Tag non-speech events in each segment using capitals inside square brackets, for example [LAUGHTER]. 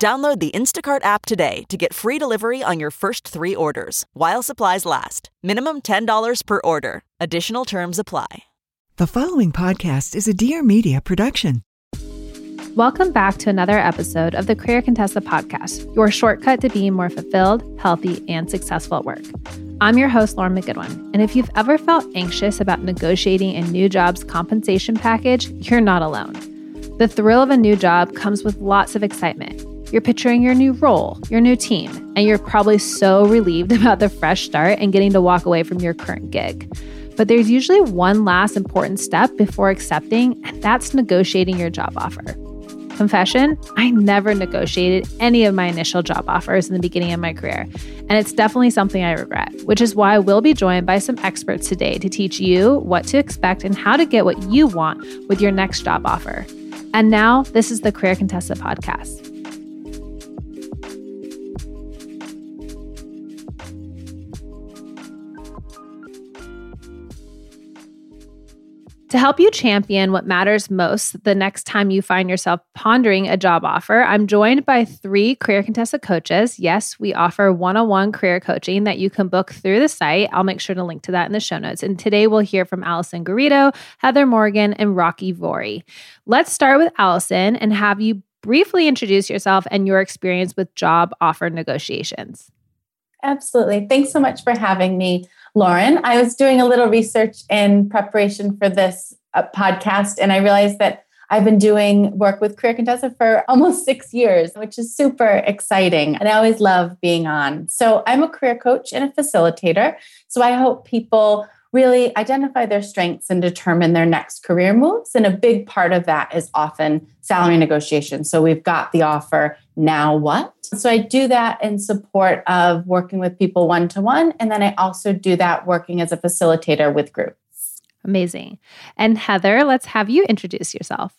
Download the Instacart app today to get free delivery on your first three orders while supplies last. Minimum $10 per order. Additional terms apply. The following podcast is a Dear Media production. Welcome back to another episode of the Career Contessa podcast, your shortcut to being more fulfilled, healthy, and successful at work. I'm your host, Lauren McGoodwin. And if you've ever felt anxious about negotiating a new job's compensation package, you're not alone. The thrill of a new job comes with lots of excitement. You're picturing your new role, your new team, and you're probably so relieved [LAUGHS] about the fresh start and getting to walk away from your current gig. But there's usually one last important step before accepting, and that's negotiating your job offer. Confession I never negotiated any of my initial job offers in the beginning of my career, and it's definitely something I regret, which is why we'll be joined by some experts today to teach you what to expect and how to get what you want with your next job offer. And now, this is the Career Contessa podcast. To help you champion what matters most the next time you find yourself pondering a job offer, I'm joined by three Career Contessa coaches. Yes, we offer one on one career coaching that you can book through the site. I'll make sure to link to that in the show notes. And today we'll hear from Alyson Garrido, Heather Morgan, and Rakhi Voria. Let's start with Alyson and have you briefly introduce yourself and your experience with job offer negotiations. Absolutely. Thanks so much for having me. Lauren. I was doing a little research in preparation for this uh, podcast, and I realized that I've been doing work with Career Contessa for [LAUGHS] almost six years, which is super exciting. And I always love being on. So I'm a career coach and a facilitator. So I hope people really identify their strengths and determine their next career moves. And a big part of that is often salary negotiation. So we've got the offer, now what? So I do that in support of working with people one to one. And then I also do that working as a facilitator with groups. Amazing. And Heather, let's have you introduce yourself.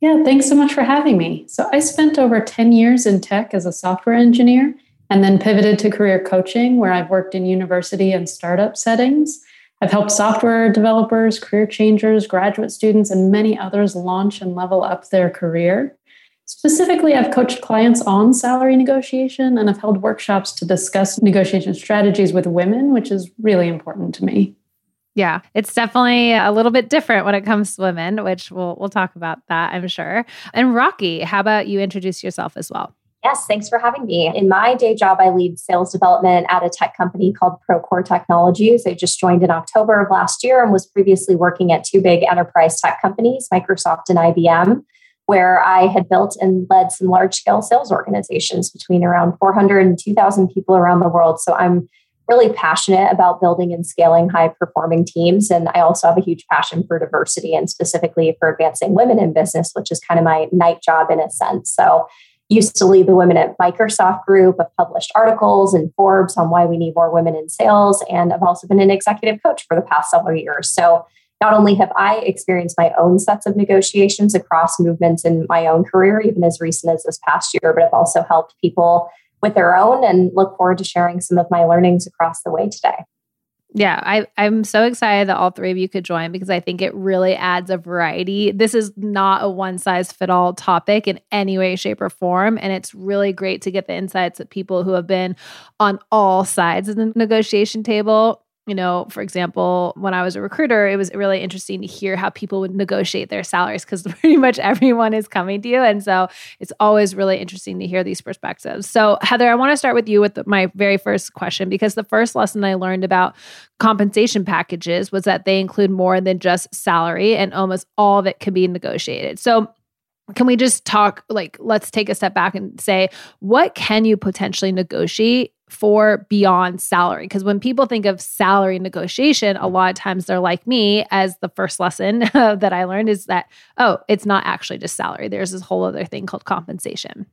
Yeah, thanks so much for having me. So I spent over 10 years in tech as a software engineer and then pivoted to career coaching where I've worked in university and startup settings. I've helped software developers, career changers, graduate students, and many others launch and level up their career. Specifically, I've coached clients on salary negotiation and I've held workshops to discuss negotiation strategies with women, which is really important to me. Yeah, it's definitely a little bit different when it comes to women, which we'll we'll talk about that, I'm sure. And Rakhi, how about you introduce yourself as well? Yes, thanks for having me. In my day job, I lead sales development at a tech company called Procore Technologies. I just joined in October of last year and was previously working at two big enterprise tech companies, Microsoft and IBM, where I had built and led some large scale sales organizations between around 400 and 2,000 people around the world. So I'm really passionate about building and scaling high performing teams. And I also have a huge passion for diversity and specifically for advancing women in business, which is kind of my night job in a sense. So used to lead the women at Microsoft Group. I've published articles in Forbes on why we need more women in sales. And I've also been an executive coach for the past several years. So not only have I experienced my own sets of negotiations across movements in my own career, even as recent as this past year, but I've also helped people with their own and look forward to sharing some of my learnings across the way today. Yeah, I, I'm so excited that all three of you could join because I think it really adds a variety. This is not a one size fit all topic in any way, shape, or form. And it's really great to get the insights of people who have been on all sides of the negotiation table you know, for example, when I was a recruiter, it was really interesting to hear how people would negotiate their salaries because [LAUGHS] pretty much everyone is coming to you. And so it's always really interesting to hear these perspectives. So, Heather, I want to start with you with my very first question because the first lesson I learned about compensation packages was that they include more than just salary and almost all it can be negotiated. So, can we just talk like let's take a step back and say what can you potentially negotiate for beyond salary. Because when people think of salary negotiation a lot of times they're like me as the first lesson [LAUGHS] that i learned is that oh it's not actually just salary. There's this whole other thing called compensation.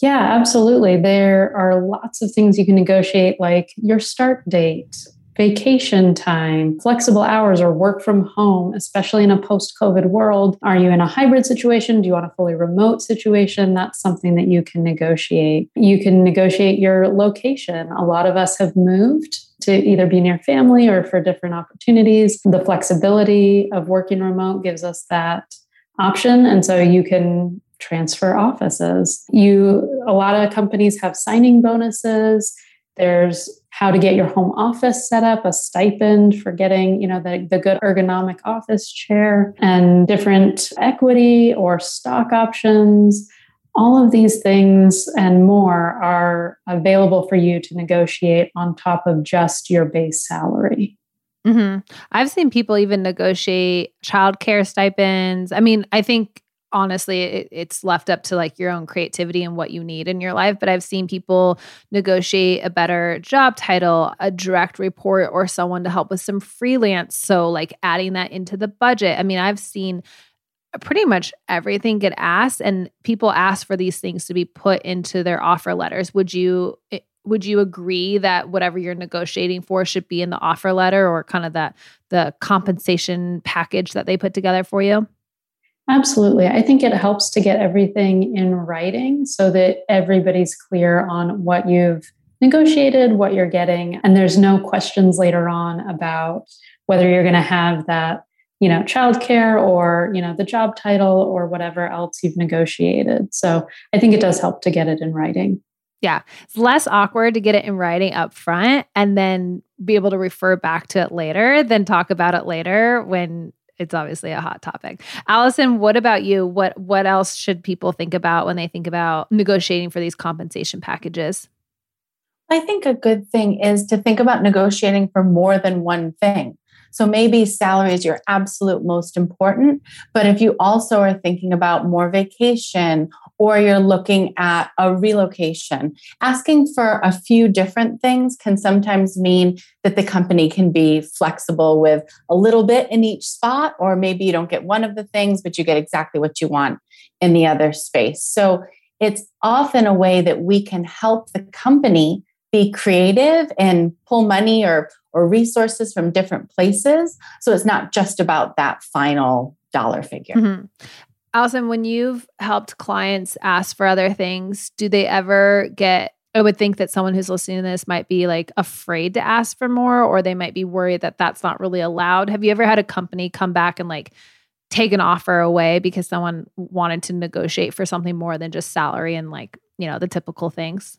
Yeah absolutely. There are lots of things you can negotiate like your start date vacation time, flexible hours, or work from home, especially in a post COVID world? Are you in a hybrid situation? Do you want a fully remote situation? That's something that you can negotiate. You can negotiate your location. A lot of us have moved to either be near family or for different opportunities. The flexibility of working remote gives us that option. And so you can transfer offices. You a lot of companies have signing bonuses. There's how to get your home office set up, a stipend for getting, you know, the, the good ergonomic office chair and different equity or stock options. All of these things and more are available for you to negotiate on top of just your base salary. Mm-hmm. I've seen people even negotiate childcare stipends. I mean, I think honestly it, it's left up to like your own creativity and what you need in your life but i've seen people negotiate a better job title a direct report or someone to help with some freelance. So like adding that into the budget. I mean i've seen pretty much everything get asked and people ask for these things to be put into their offer letters. Would you eh, would you agree that whatever you're negotiating for should be in the offer letter or kind of that the compensation package that they put together for you Absolutely. I think it helps to get everything in writing so that everybody's clear on what you've negotiated, what you're getting, and there's no questions later on about whether you're going to have that, you know, childcare or, you know, the job title or whatever else you've negotiated. So I think it does help to get it in writing. Yeah. It's less awkward to get it in writing up front and then be able to refer back to it later than talk about it later when it's obviously a hot topic. Alyson, what about you? What what else should people think about when they think about negotiating for these compensation packages? I think a good thing is to think about negotiating for more than one thing. So maybe salary is your absolute most important, but if you also are thinking about more vacation or you're looking at a relocation, asking for a few different things can sometimes mean that the company can be flexible with a little bit in each spot, or maybe you don't get one of the things, but you get exactly what you want in the other space. So it's often a way that we can help the company be creative and pull money or or resources from different places so it's not just about that final dollar figure mm-hmm. Alyson, when you've helped clients ask for other things, do they ever get I would think that someone who's listening to this might be like afraid to ask for more, or they might be worried that that's not really allowed. Have you ever had a company come back and like take an offer away because someone wanted to negotiate for something more than just salary and like, you know, the typical things?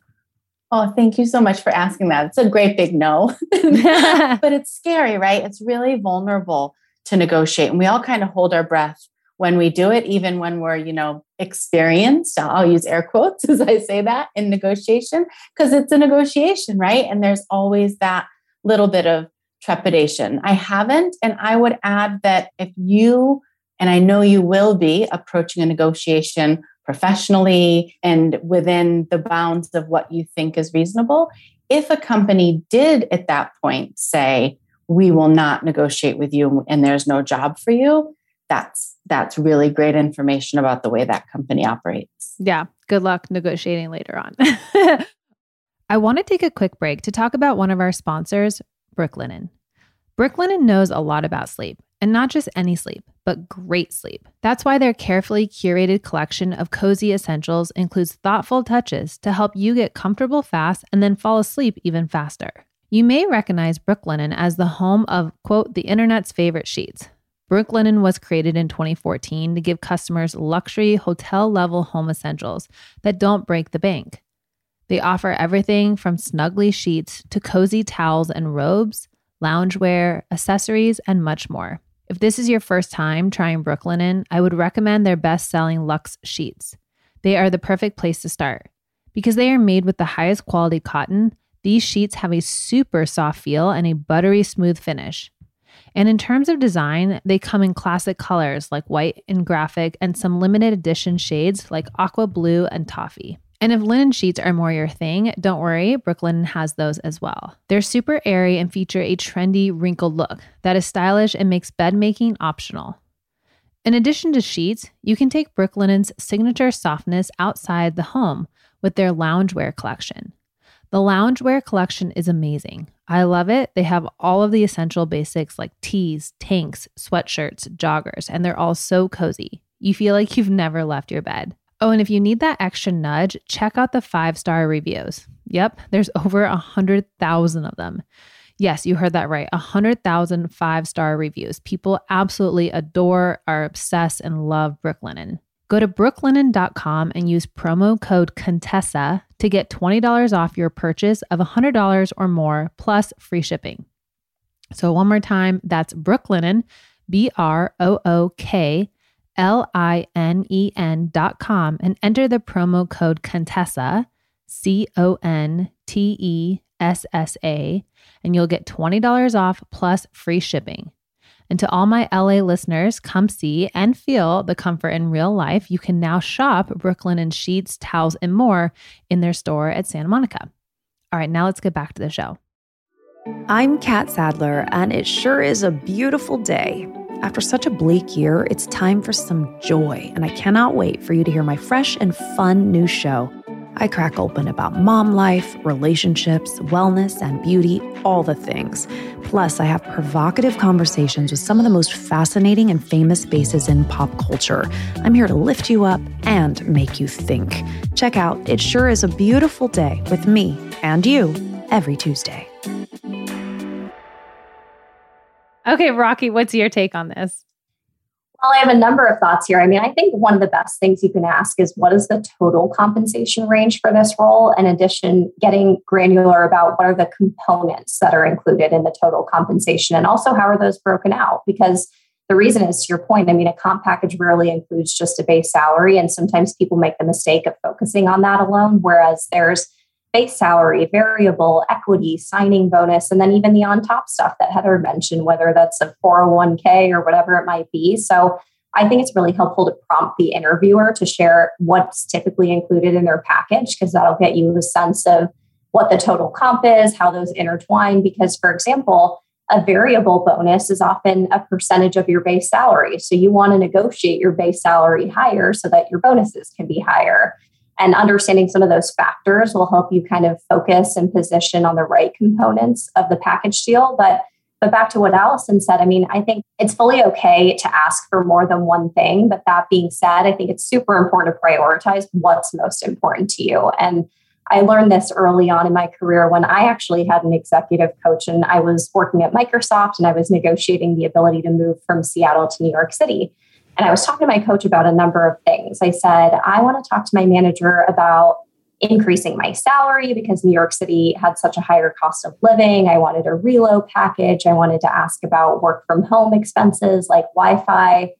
Oh, thank you so much for asking that. It's a great big no, [LAUGHS] but it's scary, right? It's really vulnerable to negotiate. And we all kind of hold our breath when we do it, even when we're, you know, experienced. I'll use air quotes [LAUGHS] as I say that in negotiation, because it's a negotiation, right? And there's always that little bit of trepidation. I haven't. And I would add that if you, and I know you will be approaching a negotiation professionally and within the bounds of what you think is reasonable. If a company did at that point say, we will not negotiate with you and there's no job for you, that's that's really great information about the way that company operates. Yeah. Good luck negotiating later on. [LAUGHS] I want to take a quick break to talk about one of our sponsors, Brooklinen. Brooklinen knows a lot about sleep, and not just any sleep but great sleep. That's why their carefully curated collection of cozy essentials includes thoughtful touches to help you get comfortable fast and then fall asleep even faster. You may recognize Brooklinen as the home of, quote, the internet's favorite sheets. Brooklinen was created in 2014 to give customers luxury hotel level home essentials that don't break the bank. They offer everything from snuggly sheets to cozy towels and robes loungewear, accessories, and much more. If this is your first time trying Brooklinen, I would recommend their best selling Luxe sheets. They are the perfect place to start. Because they are made with the highest quality cotton, these sheets have a super soft feel and a buttery smooth finish. And in terms of design, they come in classic colors like white and graphic and some limited edition shades like aqua blue and toffee. And if linen sheets are more your thing, don't worry, Brooklinen has those as well. They're super airy and feature a trendy, wrinkled look that is stylish and makes bed making optional. In addition to sheets, you can take Brooklinen's signature softness outside the home with their loungewear collection. The loungewear collection is amazing. I love it. They have all of the essential basics like tees, tanks, sweatshirts, joggers, and they're all so cozy. You feel like you've never left your bed. Oh, and if you need that extra nudge, check out the five star reviews. Yep, there's over a 100,000 of them. Yes, you heard that right. 100,000 five star reviews. People absolutely adore, are obsessed, and love Brooklinen. Go to brooklinen.com and use promo code Contessa to get $20 off your purchase of $100 or more plus free shipping. So, one more time, that's Brooklinen, B R O O K L I N E N dot com and enter the promo code Contessa, C O N T E S S A, and you'll get $20 off plus free shipping. And to all my LA listeners, come see and feel the comfort in real life. You can now shop Brooklinen sheets, towels, and more in their store at Santa Monica. All right, now let's get back to the show. I'm Kat Sadler, and it sure is a beautiful day. After such a bleak year, it's time for some joy, and I cannot wait for you to hear my fresh and fun new show. I crack open about mom life, relationships, wellness, and beauty, all the things. Plus, I have provocative conversations with some of the most fascinating and famous faces in pop culture. I'm here to lift you up and make you think. Check out It Sure Is a Beautiful Day with me and you every Tuesday. Okay, Rakhi, what's your take on this? Well, I have a number of thoughts here. I mean, I think one of the best things you can ask is what is the total compensation range for this role? In addition, getting granular about what are the components that are included in the total compensation and also how are those broken out? Because the reason is to your point, I mean, a comp package rarely includes just a base salary. And sometimes people make the mistake of focusing on that alone, whereas there's base salary, variable, equity, signing bonus, and then even the on top stuff that Heather mentioned, whether that's a 401k or whatever it might be. So I think it's really helpful to prompt the interviewer to share what's typically included in their package, because that'll get you a sense of what the total comp is, how those intertwine. Because, for example, a variable bonus is often a percentage of your base salary. So you want to negotiate your base salary higher so that your bonuses can be higher. And understanding some of those factors will help you kind of focus and position on the right components of the package deal. But but back to what Alyson said, I mean, I think it's fully okay to ask for more than one thing. But that being said, I think it's super important to prioritize what's most important to you. And I learned this early on in my career when I actually had an executive coach and I was working at Microsoft and I was negotiating the ability to move from Seattle to New York City. And I was talking to my coach about a number of things. I said, I want to talk to my manager about increasing my salary because New York City had such a higher cost of living. I wanted a reload package. I wanted to ask about work from home expenses like Wi Fi.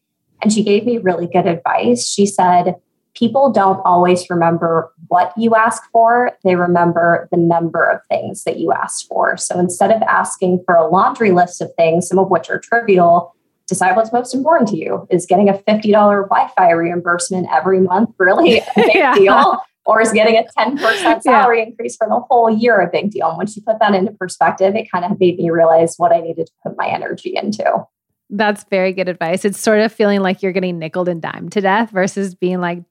And she gave me really good advice. She said, People don't always remember what you ask for, they remember the number of things that you asked for. So instead of asking for a laundry list of things, some of which are trivial, decide what's most important to you. Is getting a $50 Wi Fi reimbursement every month really a [LAUGHS] big yeah. deal? Or is getting a 10% salary yeah. increase for the whole year a big deal? And once you put that into perspective, it kind of made me realize what I needed to put my energy into. That's very good advice. It's sort of feeling like you're getting nickel and dimed to death versus being like,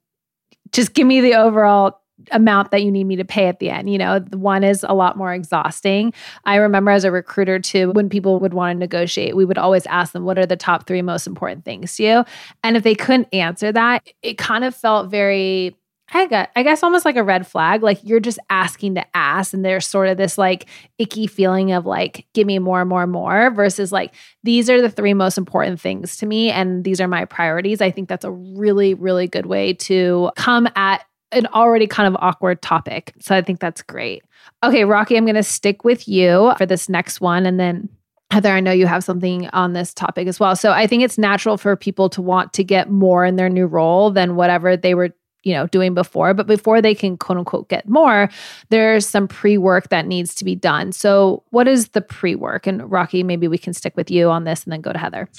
just give me the overall amount that you need me to pay at the end. You know, one is a lot more exhausting. I remember as a recruiter too, when people would want to negotiate, we would always ask them, what are the top three most important things to you? And if they couldn't answer that, it kind of felt very I got, I guess almost like a red flag. Like you're just asking to ask, and there's sort of this like icky feeling of like, give me more, more, more, versus like, these are the three most important things to me, and these are my priorities. I think that's a really, really good way to come at an already kind of awkward topic. So I think that's great. Okay, Rakhi, I'm going to stick with you for this next one. And then Heather, I know you have something on this topic as well. So I think it's natural for people to want to get more in their new role than whatever they were you know doing before but before they can quote unquote get more there's some pre-work that needs to be done so what is the pre-work and Rakhi maybe we can stick with you on this and then go to heather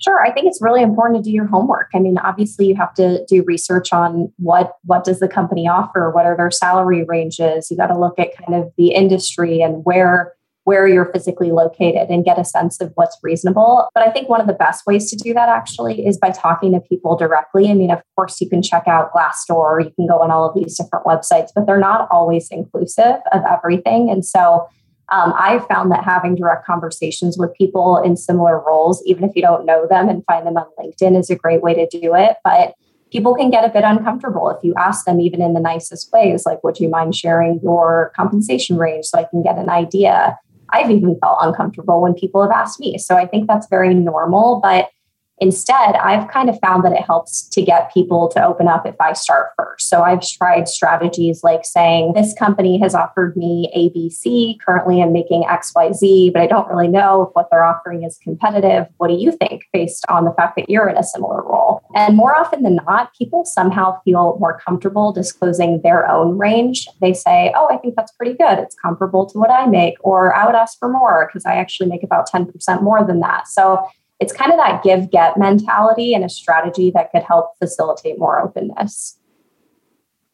Sure, I think it's really important to do your homework. I mean, obviously you have to do research on what what does the company offer, what are their salary ranges. You got to look at kind of the industry and where where you're physically located and get a sense of what's reasonable. But I think one of the best ways to do that actually is by talking to people directly. I mean, of course, you can check out Glassdoor, you can go on all of these different websites, but they're not always inclusive of everything. And so um, I've found that having direct conversations with people in similar roles, even if you don't know them and find them on LinkedIn, is a great way to do it. But people can get a bit uncomfortable if you ask them, even in the nicest ways, like, would you mind sharing your compensation range so I can get an idea? I've even felt uncomfortable when people have asked me. So I think that's very normal. But Instead, I've kind of found that it helps to get people to open up if I start first. So I've tried strategies like saying, This company has offered me ABC. Currently, I'm making XYZ, but I don't really know if what they're offering is competitive. What do you think based on the fact that you're in a similar role? And more often than not, people somehow feel more comfortable disclosing their own range. They say, Oh, I think that's pretty good. It's comparable to what I make, or I would ask for more because I actually make about 10% more than that. So it's kind of that give get mentality and a strategy that could help facilitate more openness.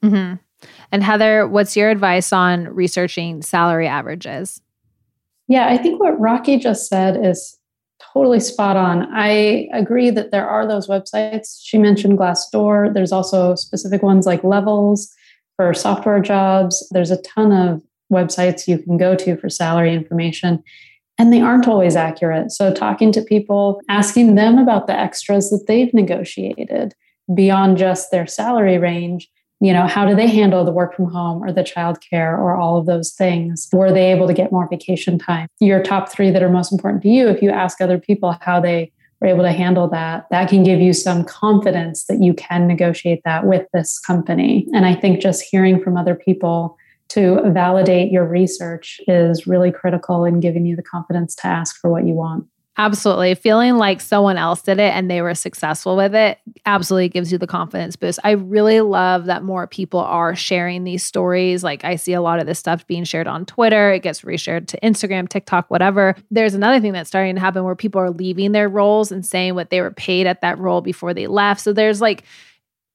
Mm-hmm. And Heather, what's your advice on researching salary averages? Yeah, I think what Rakhi just said is totally spot on. I agree that there are those websites. She mentioned Glassdoor. There's also specific ones like Levels for software jobs. There's a ton of websites you can go to for salary information and they aren't always accurate. So, talking to people, asking them about the extras that they've negotiated beyond just their salary range. You know, how do they handle the work from home or the childcare or all of those things? Were they able to get more vacation time? Your top three that are most important to you, if you ask other people how they were able to handle that, that can give you some confidence that you can negotiate that with this company. And I think just hearing from other people to validate your research is really critical in giving you the confidence to ask for what you want. Absolutely. Feeling like someone else did it and they were successful with it absolutely gives you the confidence boost. I really love that more people are sharing these stories. Like I see a lot of this stuff being shared on Twitter, it gets reshared to Instagram, TikTok, whatever. There's another thing that's starting to happen where people are leaving their roles and saying what they were paid at that role before they left. So there's like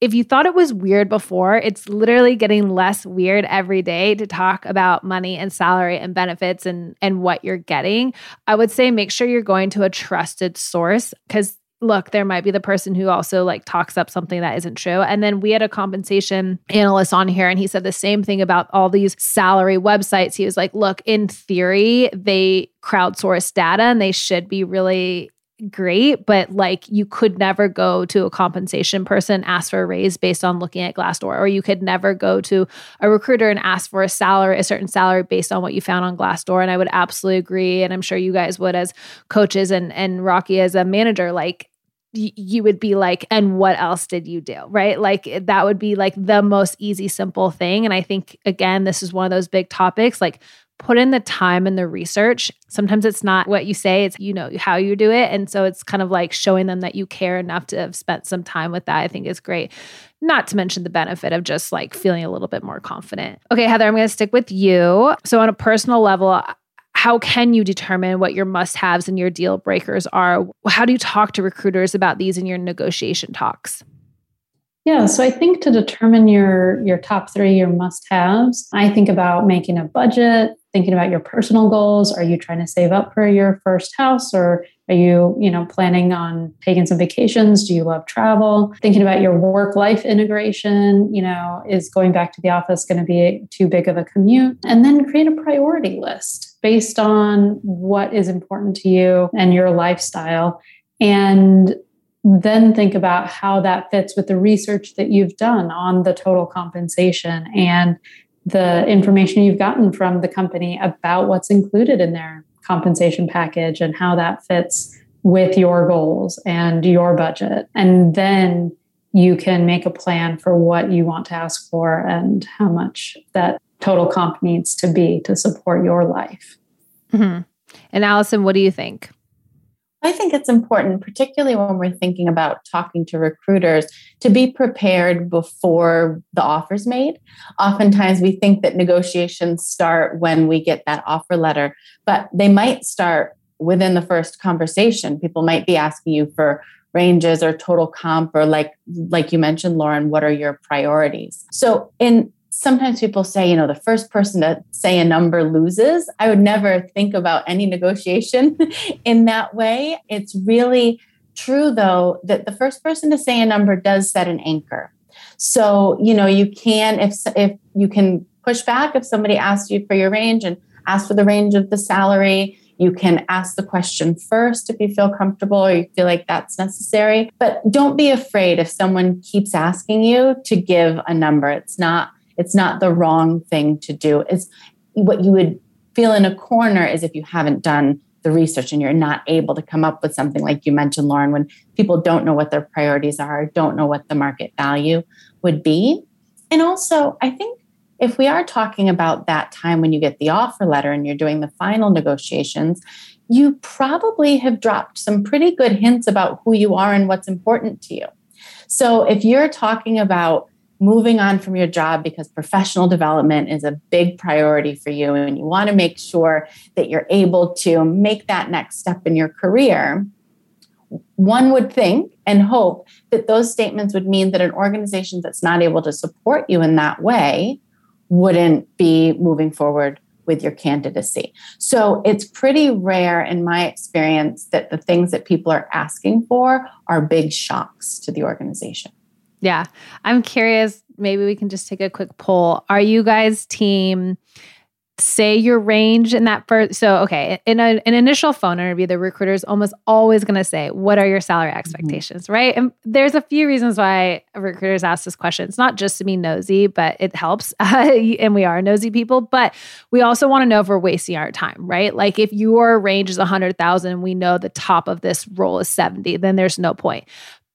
if you thought it was weird before, it's literally getting less weird every day to talk about money and salary and benefits and and what you're getting. I would say make sure you're going to a trusted source cuz look, there might be the person who also like talks up something that isn't true. And then we had a compensation analyst on here and he said the same thing about all these salary websites. He was like, look, in theory, they crowdsource data and they should be really great, but like you could never go to a compensation person, ask for a raise based on looking at Glassdoor, or you could never go to a recruiter and ask for a salary, a certain salary based on what you found on Glassdoor. And I would absolutely agree. And I'm sure you guys would as coaches and and Rakhi as a manager, like you would be like, and what else did you do? Right. Like that would be like the most easy, simple thing. And I think, again, this is one of those big topics. Like, put in the time and the research. Sometimes it's not what you say, it's you know how you do it. And so it's kind of like showing them that you care enough to have spent some time with that. I think is great. Not to mention the benefit of just like feeling a little bit more confident. Okay, Heather, I'm going to stick with you. So on a personal level, uh, how can you determine what your must haves and your deal breakers are? How do you talk to recruiters about these in your negotiation talks? Yeah, so I think to determine your your top 3 your must-haves, I think about making a budget, thinking about your personal goals? Are you trying to save up for your first house? Or are you you know planning on taking some vacations? Do you love travel? Thinking about your work life integration you know is going back to the office going to be too big of a commute? And then create a priority list based on what is important to you and your lifestyle. And then think about how that fits with the research that you've done on the total compensation and the information you've gotten from the company about what's included in their compensation package and how that fits with your goals and your budget. And then you can make a plan for what you want to ask for and how much that total comp needs to be to support your life. Mm-hmm. And Alyson, what do you think? I think it's important, particularly when we're thinking about talking to recruiters, to be prepared before the offer's made. Oftentimes, we think that negotiations start when we get that offer letter, but they might start within the first conversation. People might be asking you for ranges or total comp or like like you mentioned lauren what are your priorities so in sometimes people say, you know, the first person to say a number loses. I would never think about any negotiation [LAUGHS] in that way. It's really true, though, that the first person to say a number does set an anchor. So, you know, you can, if, if you can push back if somebody asks you for your range and ask for the range of the salary. You can ask the question first if you feel comfortable or you feel like that's necessary. But don't be afraid if someone keeps asking you to give a number. It's not it's not the wrong thing to do. It's what you would feel in a corner is if you haven't done the research and you're not able to come up with something like you mentioned, Lauren, when people don't know what their priorities are, don't know what the market value would be. And also, I think if we are talking about that time when you get the offer letter and you're doing the final negotiations, you probably have dropped some pretty good hints about who you are and what's important to you. So if you're talking about moving on from your job because professional development is a big priority for you and you want to make sure that you're able to make that next step in your career, one would think and hope that those statements would mean that an organization that's not able to support you in that way wouldn't be moving forward with your candidacy. So it's pretty rare in my experience that the things that people are asking for are big shocks to the organization. Yeah. I'm curious. Maybe we can just take a quick poll. Are you guys team? Say your range in that first. So, okay, in a, an initial phone interview, the recruiter is almost always going to say, What are your salary mm-hmm. expectations? Mm-hmm. Right. And there's a few reasons why recruiters ask this question. It's not just to be nosy, but it helps. [LAUGHS] and we are nosy people, but we also want to know if we're wasting our time, right? Like if your range is 100,000, we know the top of this role is 70, then there's no point.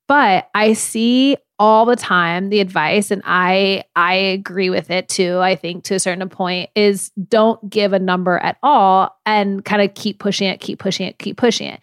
But I see all the time the advice and I I agree with it too. I think to a certain point is don't give a number at all and kind of keep pushing it, keep pushing it, keep pushing it.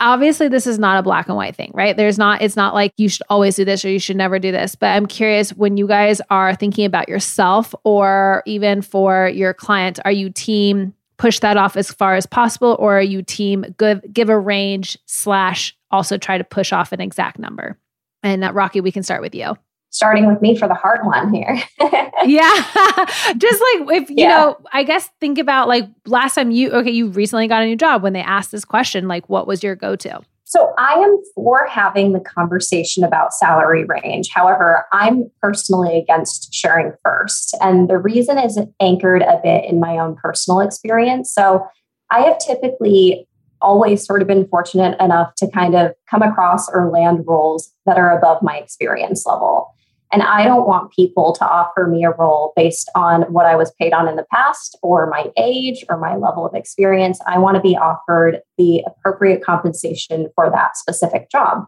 Obviously this is not a black and white thing, right? There's not it's not like you should always do this or you should never do this, but I'm curious when you guys are thinking about yourself or even for your client, are you team push that off as far as possible or are you team give give a range slash also try to push off an exact number? And uh, Rakhi, we can start with you. Starting with me for the hard one here. [LAUGHS] yeah. [LAUGHS] Just like if, you yeah. know, I guess think about like last time you, okay, you recently got a new job when they asked this question, like what was your go to? So I am for having the conversation about salary range. However, I'm personally against sharing first. And the reason is anchored a bit in my own personal experience. So I have typically always sort of been fortunate enough to kind of come across or land roles that are above my experience level. And I don't want people to offer me a role based on what I was paid on in the past or my age or my level of experience. I want to be offered the appropriate compensation for that specific job.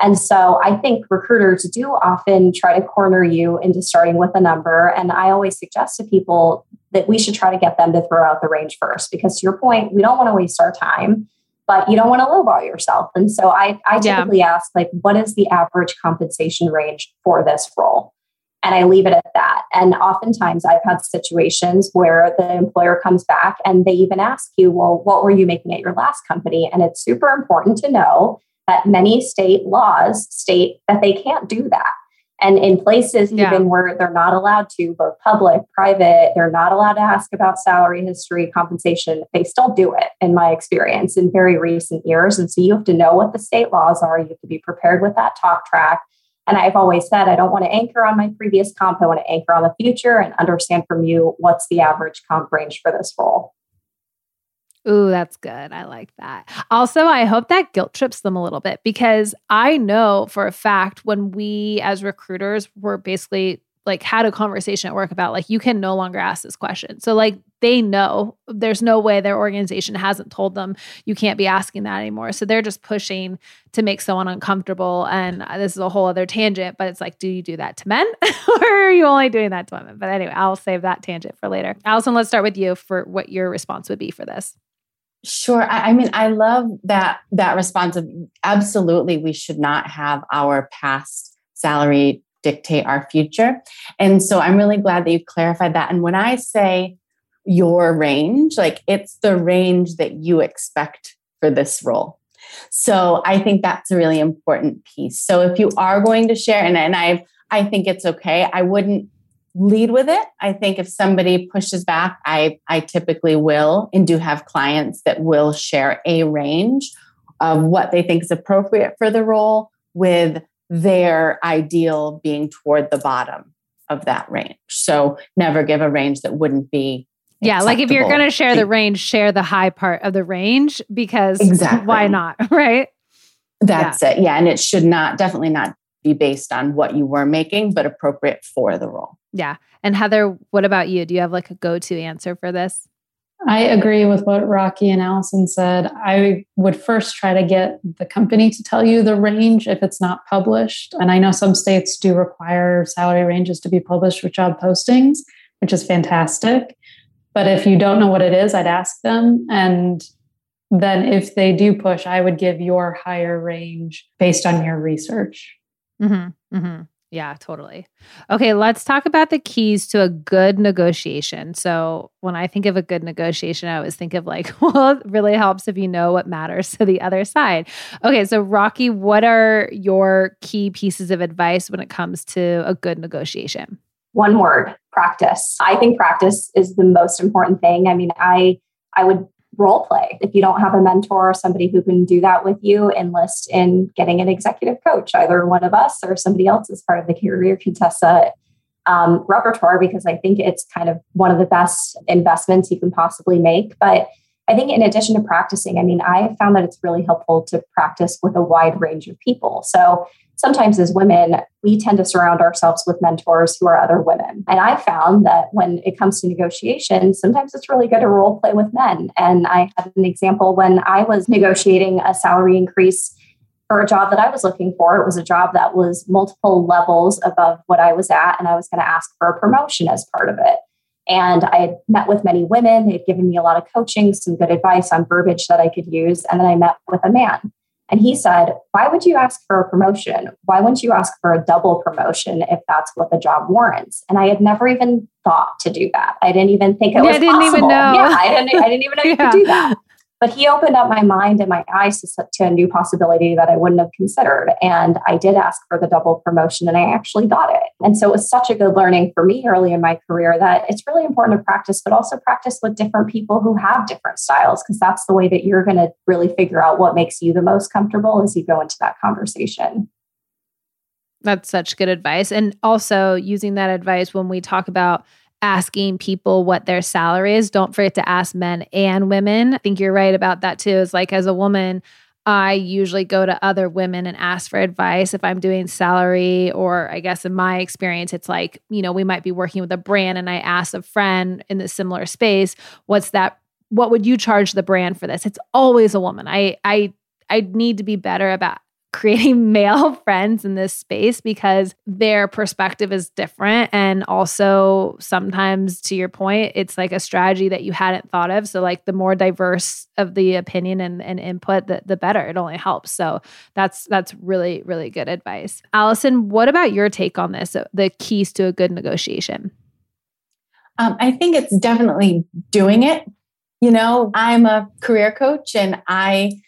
And so I think recruiters do often try to corner you into starting with a number. And I always suggest to people that we should try to get them to throw out the range first, because to your point, we don't want to waste our time, but you don't want to lowball yourself. And so I, I typically yeah. ask, like, what is the average compensation range for this role? And I leave it at that. And oftentimes I've had situations where the employer comes back and they even ask you, well, what were you making at your last company? And it's super important to know that many state laws state that they can't do that. And in places yeah. even where they're not allowed to, both public, private, they're not allowed to ask about salary history, compensation, they still do it, in my experience, in very recent years. And so you have to know what the state laws are. You have to be prepared with that talk track. And I've always said, I don't want to anchor on my previous comp. I want to anchor on the future and understand from you what's the average comp range for this role. Ooh, that's good. I like that. Also, I hope that guilt trips them a little bit because I know for a fact when we as recruiters were basically like had a conversation at work about like you can no longer ask this question. So like they know there's no way their organization hasn't told them you can't be asking that anymore. So they're just pushing to make someone uncomfortable and uh, this is a whole other tangent, but it's like do you do that to men [LAUGHS] or are you only doing that to women? But anyway, I'll save that tangent for later. Alyson, let's start with you for what your response would be for this. Sure. I, I, mean, I love that that response of absolutely we should not have our past salary dictate our future. And so I'm really glad that you clarified that. And when I say your range, like it's the range that you expect for this role. So I think that's a really important piece. So if you are going to share, and, and I I think it's okay. I wouldn't lead with it. I think if somebody pushes back, I, I typically will and do have clients that will share a range of what they think is appropriate for the role with their ideal being toward the bottom of that range. So never give a range that wouldn't be yeah, like if you're going to share the range, share the high part of the range because exactly. why not, [LAUGHS] right? That's yeah. it. Yeah, and it should not definitely not be based on what you were making, but appropriate for the role. Yeah. And Heather, what about you? Do you have like a go to answer for this? I agree with what Rakhi and Alyson said. I would first try to get the company to tell you the range if it's not published. And I know some states do require salary ranges to be published with job postings, which is fantastic. But if you don't know what it is, I'd ask them. And then if they do push, I would give your higher range based on your research. Mm-hmm, mm-hmm. Yeah, totally. Okay, let's talk about the keys to a good negotiation. So, when I think of a good negotiation, I always think of like, [LAUGHS] well, it really helps if you know what matters to the other side. Okay, so Rakhi, what are your key pieces of advice when it comes to a good negotiation? One word, practice. I think practice is the most important thing. I mean, I I would role play. If you don't have a mentor or somebody who can do that with you, enlist in getting an executive coach, either one of us or somebody else as part of the Career Contessa um, repertoire, because I think it's kind of one of the best investments you can possibly make. But I think in addition to practicing, I mean, I found that it's really helpful to practice with a wide range of people. So sometimes as women, we tend to surround ourselves with mentors who are other women. And I found that when it comes to negotiation, sometimes it's really good to role play with men. And I had an example when I was negotiating a salary increase for a job that I was looking for. It was a job that was multiple levels above what I was at, and I was going to ask for a promotion as part of it. And I had met with many women. They'd given me a lot of coaching, some good advice on verbiage that I could use. And then I met with a man. And he said, Why would you ask for a promotion? Why wouldn't you ask for a double promotion if that's what the job warrants? And I had never even thought to do that. I didn't even think it yeah, was I didn't possible. even know. Yeah, I didn't, I didn't even know yeah. you could [LAUGHS] do that. But he opened up my mind and my eyes to, to, a new possibility that I wouldn't have considered. And I did ask for the double promotion and I actually got it. And so it was such a good learning for me early in my career that it's really important to practice, but also practice with different people who have different styles, because that's the way that you're going to really figure out what makes you the most comfortable as you go into that conversation. That's such good advice. And also using that advice when we talk about asking people what their salary is. Don't forget to ask men and women. I think you're right about that too. Is like as a woman, I usually go to other women and ask for advice if I'm doing salary, or I guess in my experience, it's like, you know, we might be working with a brand and I ask a friend in the similar space, what's that? What would you charge the brand for this? It's always a woman. I I I need to be better about creating [LAUGHS] male friends in this space because their perspective is different. And also, sometimes to your point, it's like a strategy that you hadn't thought of. So, like, the more diverse of the opinion and, and input, the, the better. It only helps. So, that's that's really, really good advice. Alyson, what about your take on this? The keys to a good negotiation? Um, I think it's definitely doing it. You know, I'm a career coach and I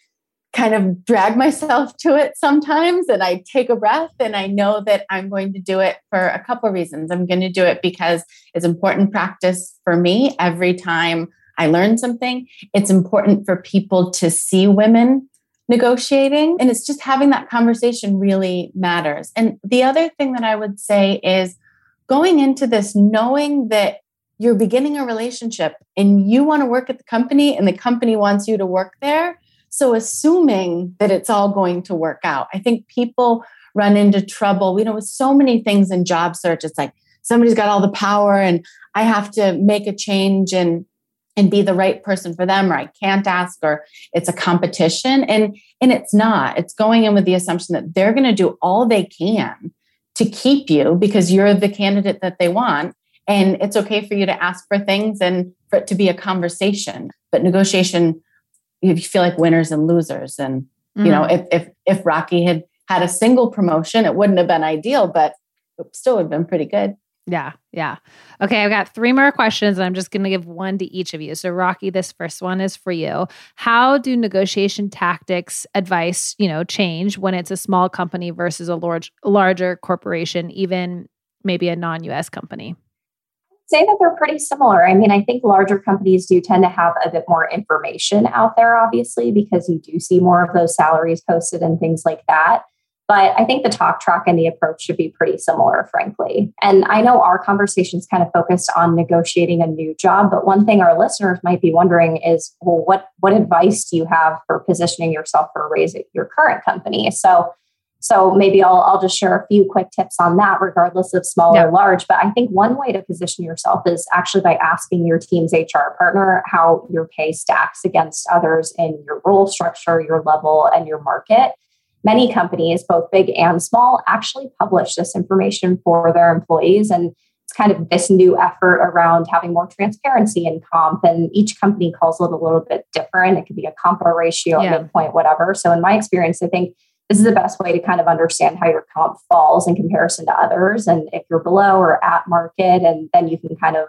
kind of drag myself to it sometimes and I take a breath and I know that I'm going to do it for a couple of reasons. I'm going to do it because it's important practice for me every time I learn something. It's important for people to see women negotiating and it's just having that conversation really matters. And the other thing that I would say is going into this knowing that you're beginning a relationship and you want to work at the company and the company wants you to work there so, assuming that it's all going to work out, I think people run into trouble. You know, with so many things in job search, it's like somebody's got all the power and I have to make a change and and be the right person for them or I can't ask or it's a competition and and it's not. It's going in with the assumption that they're going to do all they can to keep you because you're the candidate that they want and it's okay for you to ask for things and for it to be a conversation. But negotiation you feel like winners and losers. And, mm-hmm. you know, mm-hmm. if, if, if Rakhi had had a single promotion, it wouldn't have been ideal, but it still would have been pretty good. Yeah, yeah. Okay, I've got three more questions and I'm just going to give one to each of you. So Rocky, this first one is for you. How do negotiation tactics advice, you know, change when it's a small company versus a large larger corporation, even maybe a non-US company? Say that they're pretty similar. I mean, I think larger companies do tend to have a bit more information out there, obviously, because you do see more of those salaries posted and things like that. But I think the talk track and the approach should be pretty similar, frankly. And I know our conversations kind of focused on negotiating a new job, but one thing our listeners might be wondering is, well, what what advice do you have for positioning yourself for a raise at your current company? So so maybe I'll, I'll just share a few quick tips on that, regardless of small or large. But I think one way to position yourself is actually by asking your team's HR partner how your pay stacks against others in your role structure, your level, and your market many companies, both big and small, actually publish this information for their employees. And it's kind of this new effort around having more transparency in comp. And each company calls it a little bit different. It could be a comp ratio, yeah. midpoint, whatever. So in my experience, I think this is the best way to kind of understand how your comp falls in comparison to others. And if you're below or at market, and then you can kind of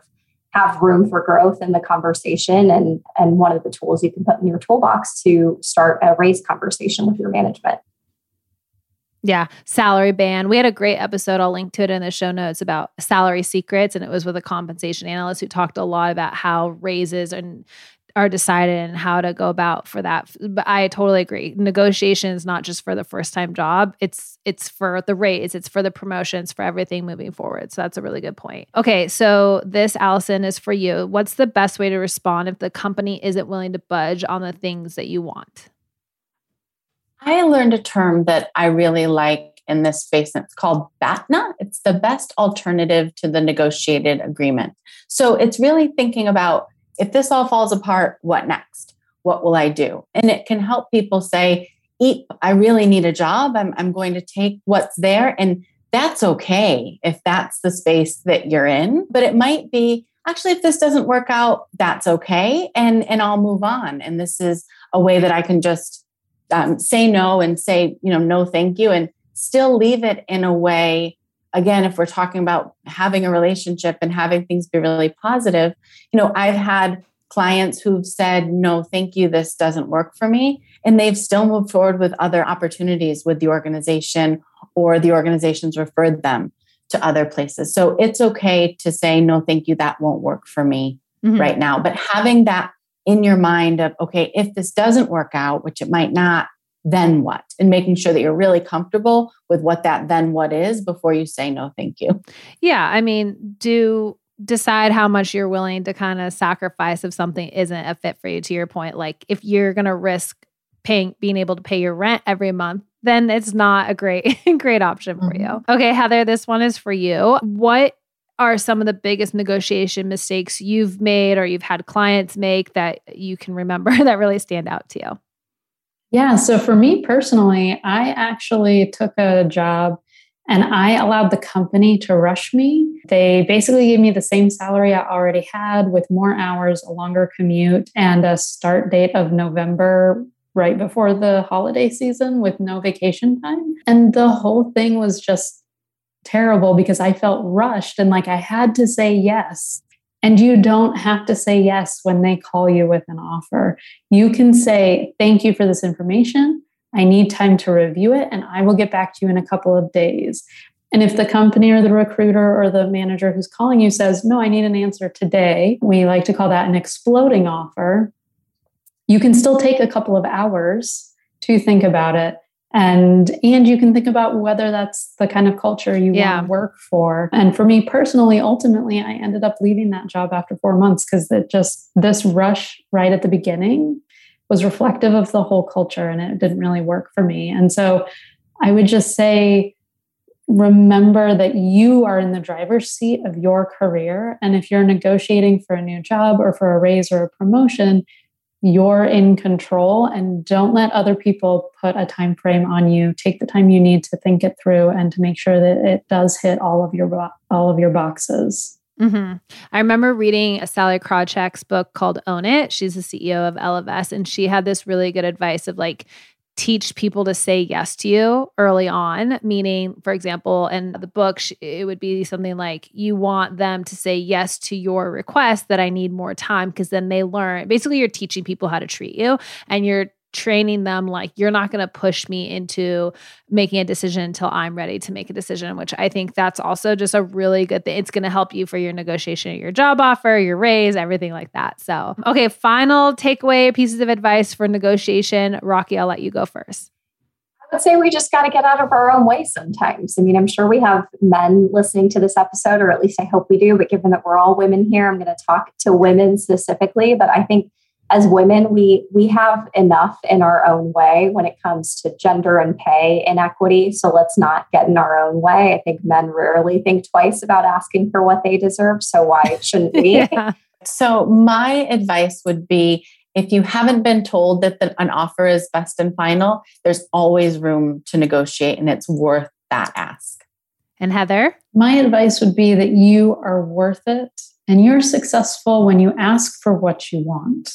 have room for growth in the conversation and and one of the tools you can put in your toolbox to start a raise conversation with your management. Yeah, salary band. We had a great episode. I'll link to it in the show notes about salary secrets, and it was with a compensation analyst who talked a lot about how raises and are decided and how to go about for that. But I totally agree. Negotiation is not just for the first time job. It's it's for the raise, it's for the promotions, for everything moving forward. So that's a really good point. Okay, so this Alyson is for you. What's the best way to respond if the company isn't willing to budge on the things that you want? I learned a term that I really like in this space, and it's called BATNA. It's the best alternative to the negotiated agreement. So it's really thinking about if this all falls apart, what next? What will I do? And it can help people say, Eat, I really need a job. I'm, I'm going to take what's there. And that's okay if that's the space that you're in. But it might be actually, if this doesn't work out, that's okay. And, and I'll move on. And this is a way that I can just um, say no and say, you know, no, thank you, and still leave it in a way. Again, if we're talking about having a relationship and having things be really positive, you know, I've had clients who've said, no, thank you, this doesn't work for me. And they've still moved forward with other opportunities with the organization or the organizations referred them to other places. So it's okay to say, no, thank you, that won't work for me mm-hmm. right now. But having that in your mind of, okay, if this doesn't work out, which it might not, then what? And making sure that you're really comfortable with what that then what is before you say no, thank you. Yeah. I mean, do decide how much you're willing to kind of sacrifice if something isn't a fit for you, to your point. Like if you're going to risk paying, being able to pay your rent every month, then it's not a great, [LAUGHS] great option for mm-hmm. you. Okay, Heather, this one is for you. What are some of the biggest negotiation mistakes you've made or you've had clients make that you can remember [LAUGHS] that really stand out to you? Yeah. So for me personally, I actually took a job and I allowed the company to rush me. They basically gave me the same salary I already had with more hours, a longer commute, and a start date of November right before the holiday season with no vacation time. And the whole thing was just terrible because I felt rushed and like I had to say yes. And you don't have to say yes when they call you with an offer. You can say, Thank you for this information. I need time to review it and I will get back to you in a couple of days. And if the company or the recruiter or the manager who's calling you says, No, I need an answer today, we like to call that an exploding offer. You can still take a couple of hours to think about it and and you can think about whether that's the kind of culture you yeah. want to work for. And for me personally ultimately i ended up leaving that job after four months because it just this rush right at the beginning was reflective of the whole culture and it didn't really work for me. And so i would just say remember that you are in the driver's seat of your career. And if you're negotiating for a new job or for a raise or a promotion you're in control and don't let other people put a time frame on you take the time you need to think it through and to make sure that it does hit all of your all of your boxes Mm-hmm. I remember reading a Sallie Krawcheck's book called Own It. She's the CEO of Ellevest, and she had this really good advice of like, teach people to say yes to you early on meaning for example in the book it would be something like you want them to say yes to your request that i need more time because then they learn basically you're teaching people how to treat you and you're training them like you're not going to push me into making a decision until I'm ready to make a decision, which I think that's also just a really good thing. It's going to help you for your negotiation, your job offer, your raise, everything like that. So, okay, final takeaway pieces of advice for negotiation. Rakhi, I'll let you go first. I would say we just got to get out of our own way sometimes. I mean, I'm sure we have men listening to this episode, or at least I hope we do. But given that we're all women here, I'm going to talk to women specifically. But I think as women we we have enough in our own way when it comes to gender and pay inequity. So let's not get in our own way. I think men rarely think twice about asking for what they deserve so why [LAUGHS] shouldn't we? Yeah. so my advice would be if you haven't been told that the, an offer is best and final there's always room to negotiate and it's worth that ask. And heather? My advice would be that you are worth it and you're successful when you ask for what you want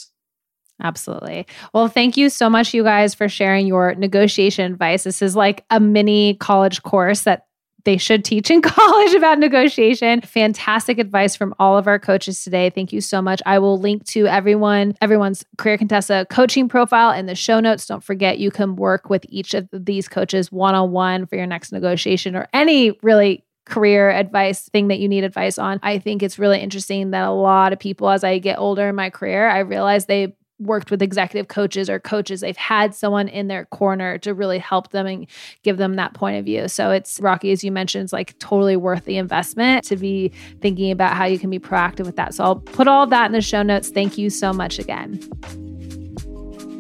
Absolutely. Well, thank you so much, you guys, for sharing your negotiation advice. This is like a mini college course that they should teach in [LAUGHS] college about negotiation. Fantastic advice from all of our coaches today. Thank you so much. I will link to everyone, everyone's Career Contessa coaching profile in the show notes. Don't forget you can work with each of these coaches one on one for your next negotiation or any really career advice thing that you need advice on. I think it's really interesting that a lot of people, as I get older in my career, I realize they worked with executive coaches or coaches they've had someone in their corner to really help them and give them that point of view. So it's Rakhi as you mentioned it's like totally worth the investment to be thinking about how you can be proactive with that. So i'll put all of that in the show notes. Thank you so much again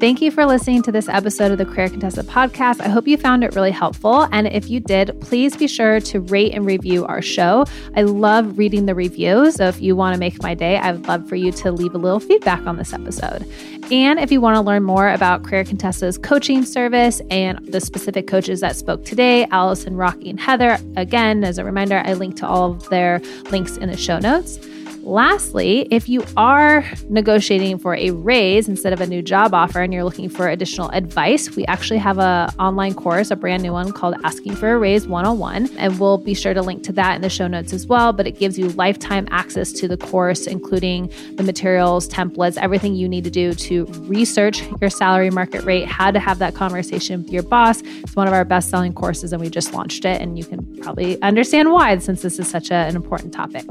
Thank you for listening to this episode of the Career Contessa podcast. I hope you found it really helpful. And if you did, please be sure to rate and review our show. I love reading the reviews. So if you want to make my day, I would love for you to leave a little feedback on this episode. And if you want to learn more about Career Contessa's coaching service and the specific coaches that spoke today, Alyson, Rakhi, and Heather, again, as a reminder, I link to all of their links in the show notes. Lastly, if you are negotiating for a raise instead of a new job offer and you're looking for additional advice, we actually have a online course, a brand new one called Asking for a Raise 101, and we'll be sure to link to that in the show notes as well, but it gives you lifetime access to the course including the materials, templates, everything you need to do to research your salary market rate, how to have that conversation with your boss. It's one of our best-selling courses and we just launched it and you can probably understand why since this is such a, an important topic.